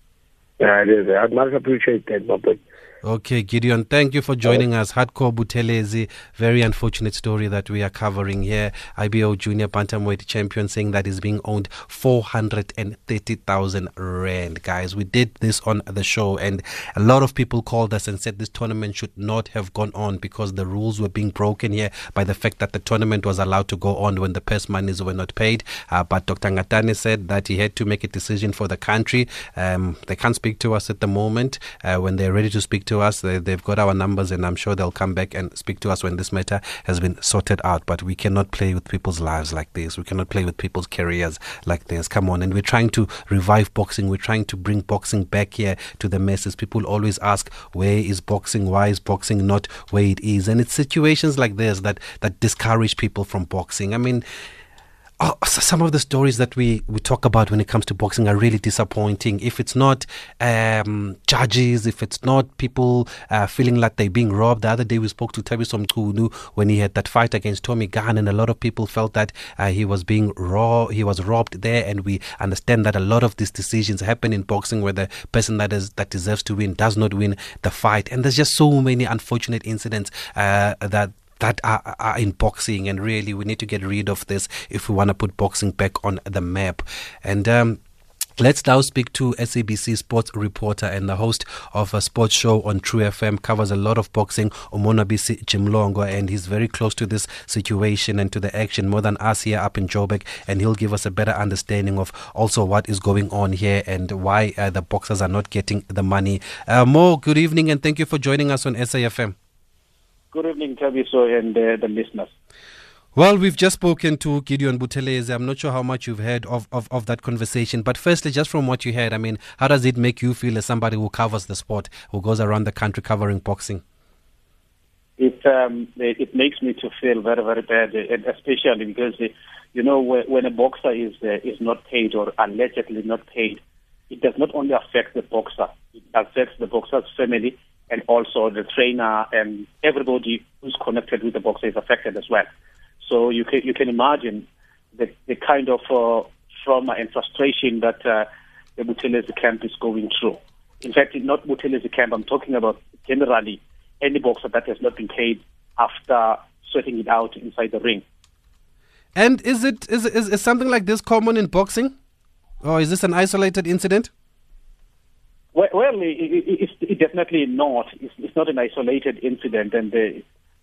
Yeah, it is. I'd much appreciate that, but Okay, Gideon, thank you for joining us. Hardcore Buthelezi, very unfortunate story that we are covering here. IBO Junior Bantamweight champion saying that is being owned 430,000 Rand. Guys, we did this on the show, and a lot of people called us and said this tournament should not have gone on because the rules were being broken here by the fact that the tournament was allowed to go on when the purse monies were not paid. Uh, but Dr. Ngatane said that he had to make a decision for the country. Um, they can't speak to us at the moment. Uh, when they're ready to speak to us, they, they've got our numbers, and I'm sure they'll come back and speak to us when this matter has been sorted out. But we cannot play with people's lives like this. We cannot play with people's careers like this. Come on. And we're trying to revive boxing. We're trying to bring boxing back here to the masses. People always ask, where is boxing? Why is boxing not where it is? And it's situations like this that, that discourage people from boxing. I mean, oh, some of the stories that we, we talk about when it comes to boxing are really disappointing. If it's not um, judges, if it's not people uh, feeling like they're being robbed. The other day we spoke to Thabiso Mchunu when he had that fight against Tommy Gunn, and a lot of people felt that uh, he was being raw, he was robbed there. And we understand that a lot of these decisions happen in boxing where the person that is that deserves to win does not win the fight. And there's just so many unfortunate incidents uh, that that are, are in boxing, and really we need to get rid of this if we want to put boxing back on the map. And um, Let's now speak to SABC sports reporter and the host of a sports show on True FM, covers a lot of boxing, Omonabisi Jimlongo, and he's very close to this situation and to the action more than us here up in Joburg, and he'll give us a better understanding of also what is going on here and why uh, the boxers are not getting the money. Uh, Mo, good evening, and thank you for joining us on SAFM. Good evening, Thabiso and uh, the listeners. Well, we've just spoken to Gideon Buthelezi. I'm not sure how much you've heard of, of, of that conversation, but firstly, just from what you heard, I mean, how does it make you feel as somebody who covers the sport, who goes around the country covering boxing? It um, it, it makes me to feel very very bad, and especially because you know when, a boxer is uh, is not paid or allegedly not paid, it does not only affect the boxer, it affects the boxer's family also the trainer and everybody who's connected with the boxer is affected as well. So you can you can imagine the the kind of uh, trauma and frustration that uh, the Buthelezi camp is going through. In fact, not Buthelezi camp. I'm talking about generally any boxer that has not been paid after sweating it out inside the ring. And is it is, is, is something like this common in boxing? Or is this an isolated incident? Well, well it, it, it's it definitely not. It's, it's not an isolated incident, and uh,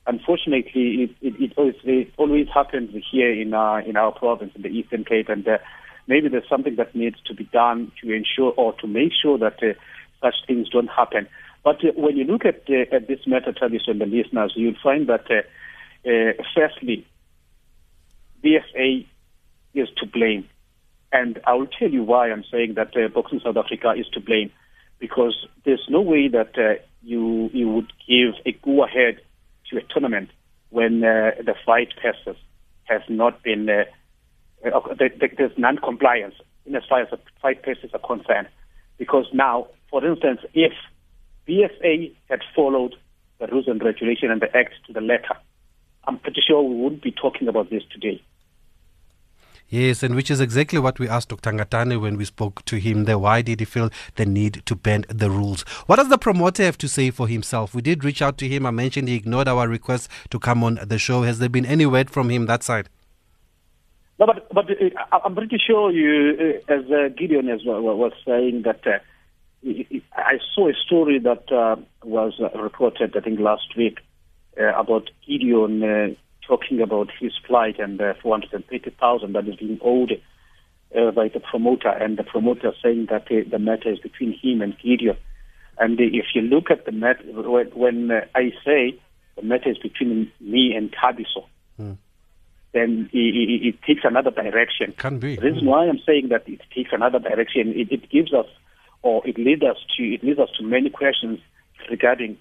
unfortunately, it, it, it, always, it always happens here in our, in our province, in the Eastern Cape, and uh, maybe there's something that needs to be done to ensure or to make sure that uh, such things don't happen. But uh, when you look at, uh, at this matter, Talis and the listeners, you'll find that, uh, uh, firstly, BSA is to blame. And I will tell you why I'm saying that uh, Boxing South Africa is to blame. Because there's no way that uh, you, you would give a go ahead to a tournament when uh, the fight purses has not been, uh, uh, there's non compliance in as far as the fight purses are concerned. Because now, for instance, if BSA had followed the rules and regulation and the act to the letter, I'm pretty sure we wouldn't be talking about this today. Yes, and which is exactly what we asked Dr. Ngatane when we spoke to him there. Why did he feel the need to bend the rules? What does the promoter have to say for himself? We did reach out to him. I mentioned he ignored our request to come on the show. Has there been any word from him that side? No, but, but uh, I'm pretty sure you, uh, as uh, Gideon as well, was saying that uh, I saw a story that uh, was uh, reported, I think, last week about Gideon talking about his flight and the 430,000 that is being owed uh, by the promoter, and the promoter saying that uh, the matter is between him and Gideon. And uh, if you look at the matter, when, when uh, I say the matter is between me and Thabiso, mm. then it, it, it, takes another direction. Can be. The reason mm. why I'm saying that it takes another direction, it, it gives us, or it leads us to, it leads us to many questions regarding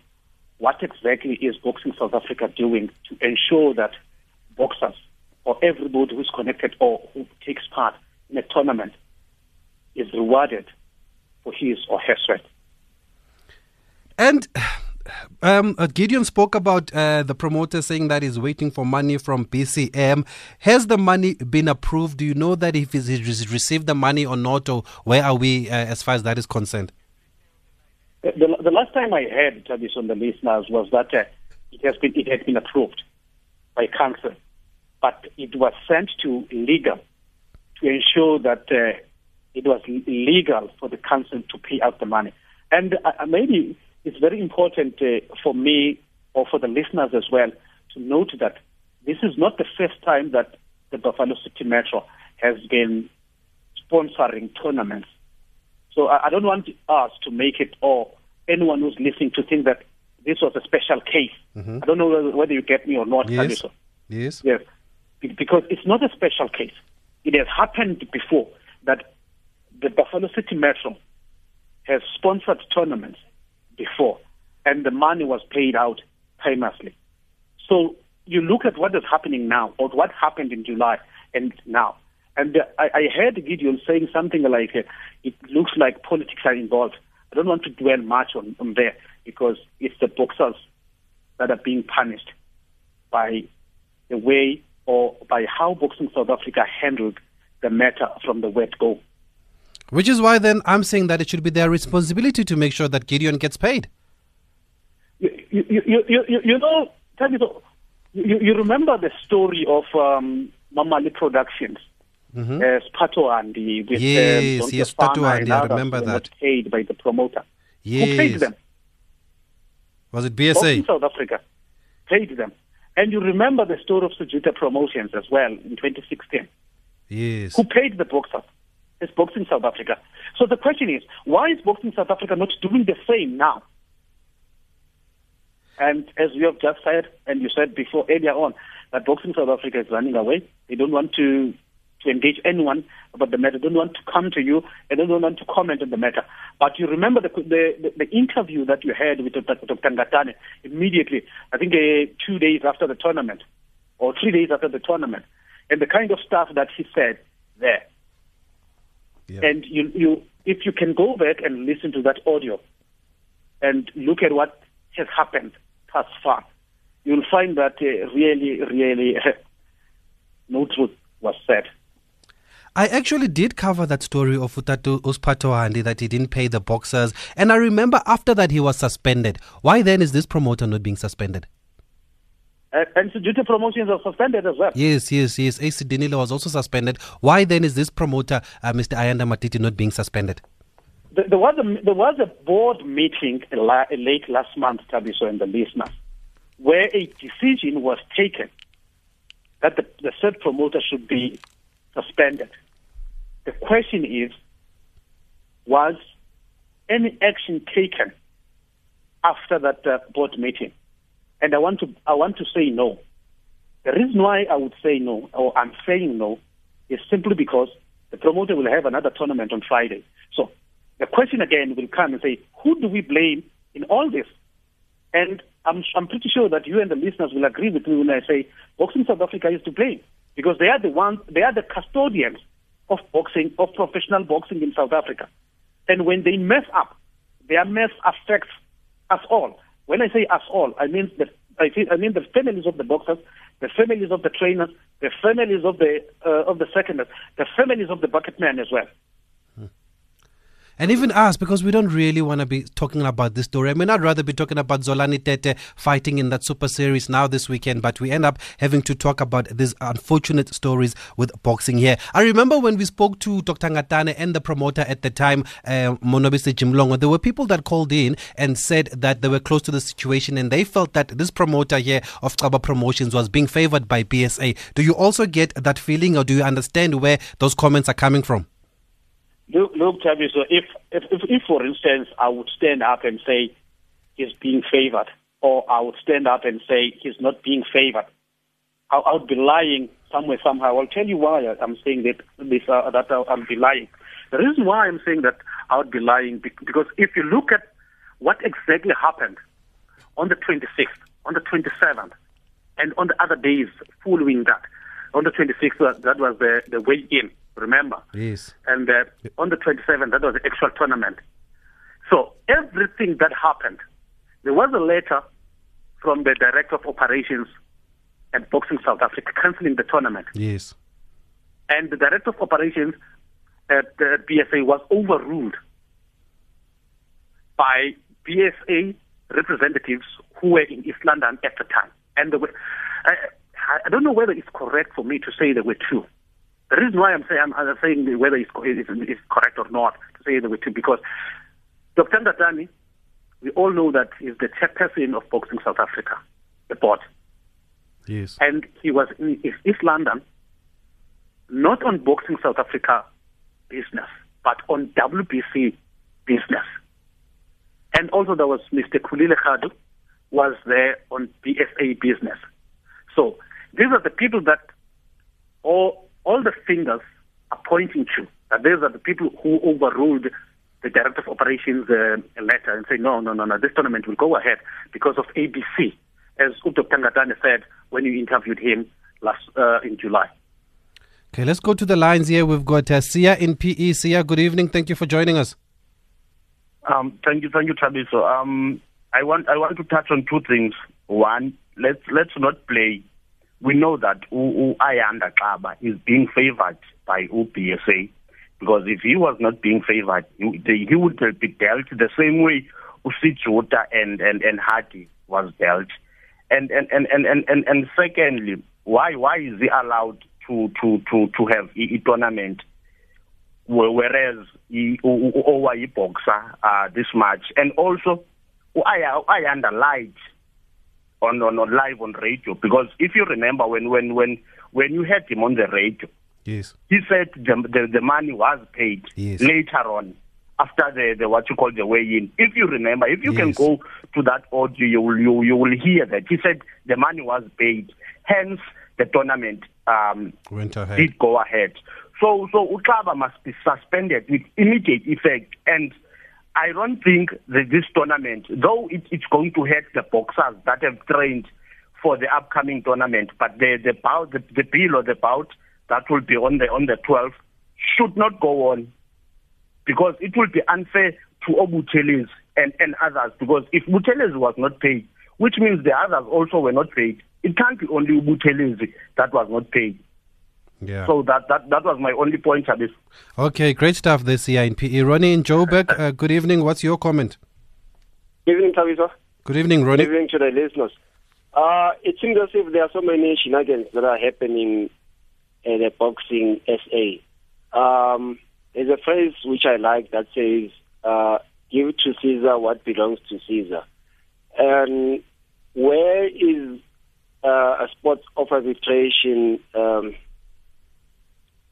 what exactly is Boxing South Africa doing to ensure that boxers or everybody who's connected or who takes part in a tournament is rewarded for his or her sweat? And um, uh, Gideon spoke about uh, the promoter saying that he's waiting for money from BCM. Has the money been approved? Do you know that if he's received the money or not, or where are we uh, as far as that is concerned? The, the last time I heard this on the listeners was that uh, it has been it had been approved by council, but it was sent to legal to ensure that uh, it was legal for the council to pay out the money. And uh, maybe it's very important uh, for me or for the listeners as well to note that this is not the first time that the Buffalo City Metro has been sponsoring tournaments so I, I don't want us to make it or anyone who's listening to think that this was a special case. Mm-hmm. I don't know whether, whether, you get me or not, yes. Yes. Yes. Because it's not a special case. It has happened before that the Buffalo City Metro has sponsored tournaments before, and the money was paid out famously. So you look at what is happening now, or what happened in July and now. And uh, I, I heard Gideon saying something like, uh, it looks like politics are involved. I don't want to dwell much on, on there because it's the boxers that are being punished by the way or by how Boxing South Africa handled the matter from the word go. Which is why then I'm saying that it should be their responsibility to make sure that Gideon gets paid. You, you, you, you, you know, you, you remember the story of um, Mamali Productions mm-hmm. uh, Spato Andy with yes, um, yes, I remember that. Paid by the promoter. Yes. Who paid them? Was it BSA? South Africa paid them. And you remember the story of Sujuta Promotions as well in 2016. Yes. Who paid the boxers? It's Boxing South Africa. So the question is, why is Boxing South Africa not doing the same now? And as you have just said, and you said before earlier on, that Boxing South Africa is running away. They don't want to to engage anyone about the matter. They don't want to come to you and they don't want to comment on the matter. But you remember the the, the interview that you had with Dr. Ngatane immediately, I think uh, two days after the tournament or three days after the tournament, and the kind of stuff that he said there. Yeah. And you, you, if you can go back and listen to that audio and look at what has happened thus far, you'll find that uh, really, really <laughs> no truth was said. I actually did cover that story of Utatu Uspato Handi that he didn't pay the boxers. And I remember after that he was suspended. Why then is this promoter not being suspended? Uh, and Sujuta Promotions are suspended as well. Yes, yes, yes. AC Danilo was also suspended. Why then is this promoter, uh, Mr. Ayanda Matiti, not being suspended? There was a, there was a board meeting late last month, Thabiso and the listeners, where a decision was taken that the, the said promoter should be suspended. The question is, was any action taken after that uh, board meeting? And I want to I want to say no. The reason why I would say no, or I'm saying no, is simply because the promoter will have another tournament on Friday. So the question again will come and say, who do we blame in all this? And I'm, I'm pretty sure that you and the listeners will agree with me when I say Boxing South Africa is to blame because they are the ones, they are the custodians of boxing, of professional boxing in South Africa. And when they mess up, their mess affects us all. When I say us all, I mean the I, think, I mean the families of the boxers, the families of the trainers, the families of the uh, of the seconders, the families of the bucket men as well. And even us, because we don't really want to be talking about this story. I mean, I'd rather be talking about Zolani Tete fighting in that Super Series now this weekend, but we end up having to talk about these unfortunate stories with boxing here. I remember when we spoke to Dr. Ngatane and the promoter at the time, uh, Monobise Jimlongo, there were people that called in and said that they were close to the situation and they felt that this promoter here of Xaba Promotions was being favored by BSA. Do you also get that feeling or do you understand where those comments are coming from? Look, look Thabiso uh, if, if, if, if, for instance, I would stand up and say he's being favored, or I would stand up and say he's not being favored, I, I would be lying somewhere, somehow. I'll tell you why I'm saying that, this, uh, that uh, I'll be lying. The reason why I'm saying that I would be lying, because if you look at what exactly happened on the 26th, on the 27th, and on the other days following that, on the 26th, uh, that was the, the way in remember? Yes. And uh, on the 27th, that was the actual tournament. So everything that happened, there was a letter from the director of operations at Boxing South Africa cancelling the tournament. Yes. And the director of operations at the BSA was overruled by BSA representatives who were in East London at the time. And were, I, I don't know whether it's correct for me to say they were two. The reason why I'm saying I'm, I'm saying whether it's, it's, it's, correct or not to say the way to because Dr. Ngatane, we all know that he's the chairperson of Boxing South Africa, the board. Yes. And he was in East London, not on Boxing South Africa business, but on WBC business. And also there was Mr. Khulile Khadu, was there on BSA business. So these are the people that all all the fingers are pointing to that these are the people who overruled the director of operations uh, letter and say, no, no, no, no, this tournament will go ahead because of ABC, as Dr. Ngatane said when you interviewed him last uh, in July. Okay, let's go to the lines here. We've got uh, Sia in PE. Sia, good evening. Thank you for joining us. Um, thank you, thank you, Thabiso. Um, I want I want to touch on two things. One, let's let's not play we know that Ayanda Xaba is being favored by UBSA because if he was not being favored, he, would be dealt the same way Usijota and, and, and Hardy was dealt. And, and, and, and, and, and secondly, why, why is he allowed to, to, to, to have a, tournament whereas he, over boxer uh, this much? And also, Ayanda lied on, on, on live on radio because if you remember when when when when you had him on the radio, yes, he said the the, the money was paid yes. later on after the, the what you call the weigh in. If you remember, if you yes. can go to that audio, you will you, you will hear that he said the money was paid. Hence, the tournament um, went ahead. did go ahead. So so Utlaba must be suspended with immediate effect and I don't think that this tournament, though it, it's going to hurt the boxers that have trained for the upcoming tournament, but the the bout, the, the bill or the bout that will be on the on the 12th should not go on because it will be unfair to Obutelis and, and others because if Butelis was not paid, which means the others also were not paid, it can't be only Butelis that was not paid. Yeah. So that, that, that was my only point, Chabis. Okay, great stuff this year in PE. Ronnie in Joburg, uh, good evening. What's your comment? Good evening, Tabitha. Good evening, Ronnie. Good evening to the listeners. Uh, it seems as if there are so many shenanigans that are happening in the boxing SA. Um, there's a phrase which I like that says, uh, give to Caesar what belongs to Caesar. And where is uh, a sports of arbitration um,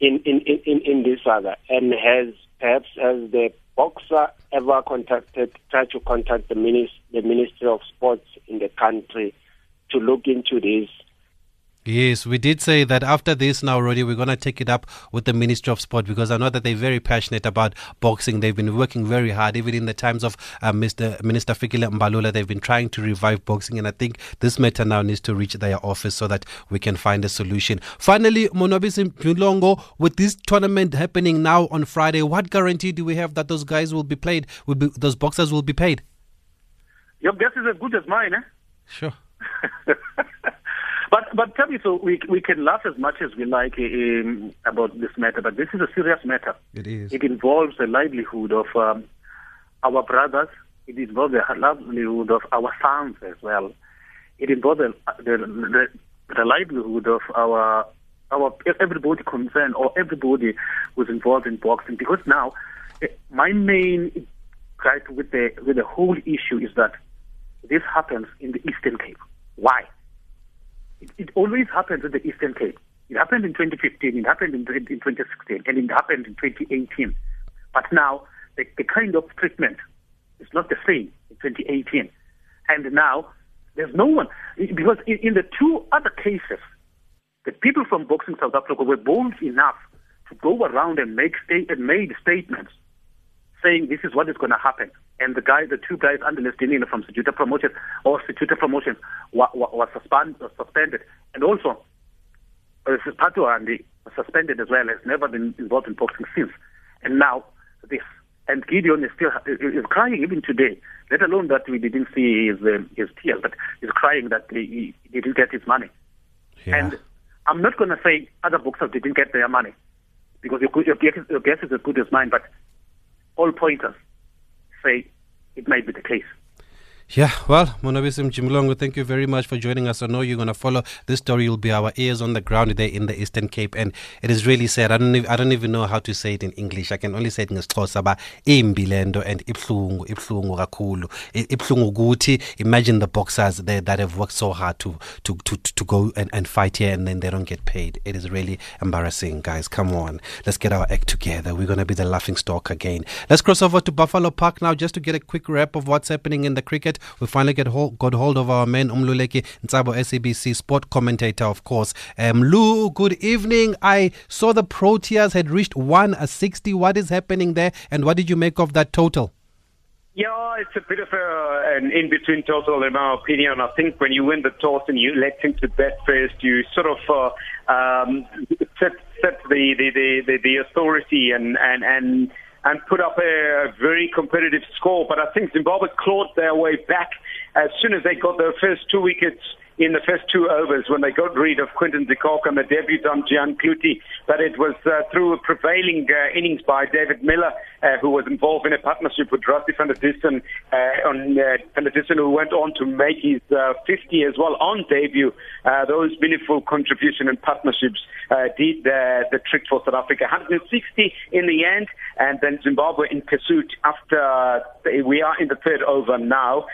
in, in, in, in this saga? And has perhaps has the boxer ever contacted, tried to contact the, minis, the Ministry of Sports in the country to look into this? Yes, we did say that after this now, Roddy, we're going to take it up with the Ministry of Sport because I know that they're very passionate about boxing. They've been working very hard, even in the times of uh, Mr. Minister Fikile Mbalula. They've been trying to revive boxing, and I think this matter now needs to reach their office so that we can find a solution. Finally, Monobisi Mlongo, with this tournament happening now on Friday, what guarantee do we have that those guys will be played, will be, those boxers will be paid? Your guess is as good as mine, eh? Sure. <laughs> But but tell me, so we we can laugh as much as we like um, about this matter, but this is a serious matter. It is. It involves the livelihood of um, our brothers. It involves the livelihood of our sons as well. It involves the the, the, the livelihood of our our everybody concerned or everybody who's involved in boxing. Because now, eh, my main gripe with the with the whole issue is that this happens in the Eastern Cape. Why? It, it always happens in the Eastern Cape. It happened in 2015, it happened in, in 2016, and it happened in 2018. But now, the, the kind of treatment is not the same in 2018. And now, there's no one. Because in, in the two other cases, the people from Boxing South Africa were bold enough to go around and make and made statements saying this is what is going to happen. And the guy, the two guys under Lestinino from Situta Promotions or Situta Promotions was, was, suspend, was suspended. And also, uh, Patuandi was suspended as well, has never been involved in boxing since. And now, this. And Gideon is still is crying even today, let alone that we didn't see his, um, his tears, but he's crying that he, he didn't get his money. Yeah. And I'm not going to say other boxers didn't get their money, because your, your, guess, your guess is as good as mine, but all pointers say it might be the case. Yeah, well, Monabisim Jimlongo, thank you very much for joining us. I know you're going to follow this story. You'll be our ears on the ground there in the Eastern Cape, and it is really sad. I don't, even, I don't even know how to say it in English. I can only say it in Xhosa, imbilendo and ibhlungu, ibhlungu kakhulu. Ibhlungu guti, imagine the boxers there that have worked so hard to to to, to go and, and fight here, and then they don't get paid. It is really embarrassing, guys. Come on, let's get our act together. We're going to be the laughing stock again. Let's cross over to Buffalo Park now just to get a quick wrap of what's happening in the cricket. We finally get hold, got hold of our man Umluleki Ntsabo, SABC sport commentator, of course. Um, Lou, good evening. I saw the Proteas had reached 160. What is happening there, and what did you make of that total? Yeah, it's a bit of a, an in-between total in my opinion. I think when you win the toss and you elect him to bet first, you sort of uh, um, set, set the, the, the, the, authority and, and, and and put up a very competitive score. But I think Zimbabwe clawed their way back as soon as they got their first two wickets in the first two overs when they got rid of Quinton de Kock and the debutant Gihahn Cloete. But it was uh, through a prevailing uh, innings by David Miller, uh, who was involved in a partnership with Rassie van der Dussen, uh, on uh, van der Dussen, who went on to make his uh, 50 as well on debut. Those meaningful contribution and partnerships did the, trick for South Africa. 160 in the end, and then Zimbabwe in pursuit after we are in the third over now.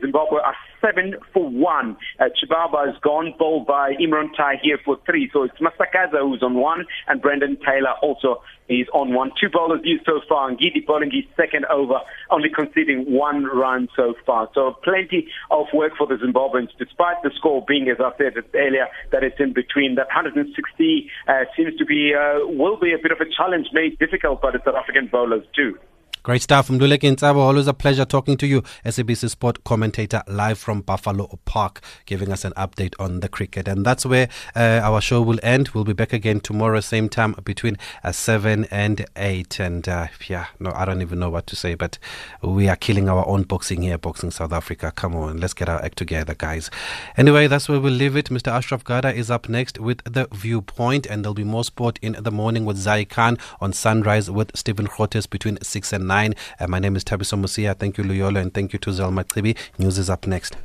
Zimbabwe are seven for one. Uh, Chibhabha has gone bowled by Imran Tahir here for three. So it's Masakadza who's on one, and Brendan Taylor also is on one. Two bowlers used so far, and Ngidi bowling his second over, only conceding one run so far. So plenty of work for the Zimbabweans, despite the score being, as I said earlier, that it's in between. That 160 uh, seems to be, uh, will be a bit of a challenge made difficult by the South African bowlers too. Great stuff from Lulek Ntsabo. Always a pleasure talking to you, SABC Sport commentator, live from Buffalo Park, giving us an update on the cricket. And that's where uh, our show will end. We'll be back again tomorrow, same time, between uh, 7 and 8. And uh, yeah, no, I don't even know what to say, but we are killing our own boxing here, Boxing South Africa. Come on, let's get our act together, guys. Anyway, that's where we'll leave it. Mr. Ashraf Garda is up next with The Viewpoint, and there'll be more sport in the morning with Zai Khan on Sunrise with Stephen Grootes between 6 and 9. Uh, my name is Thabiso Mosia. Thank you, Luyolo, and thank you to Zelma Klibi. News is up next.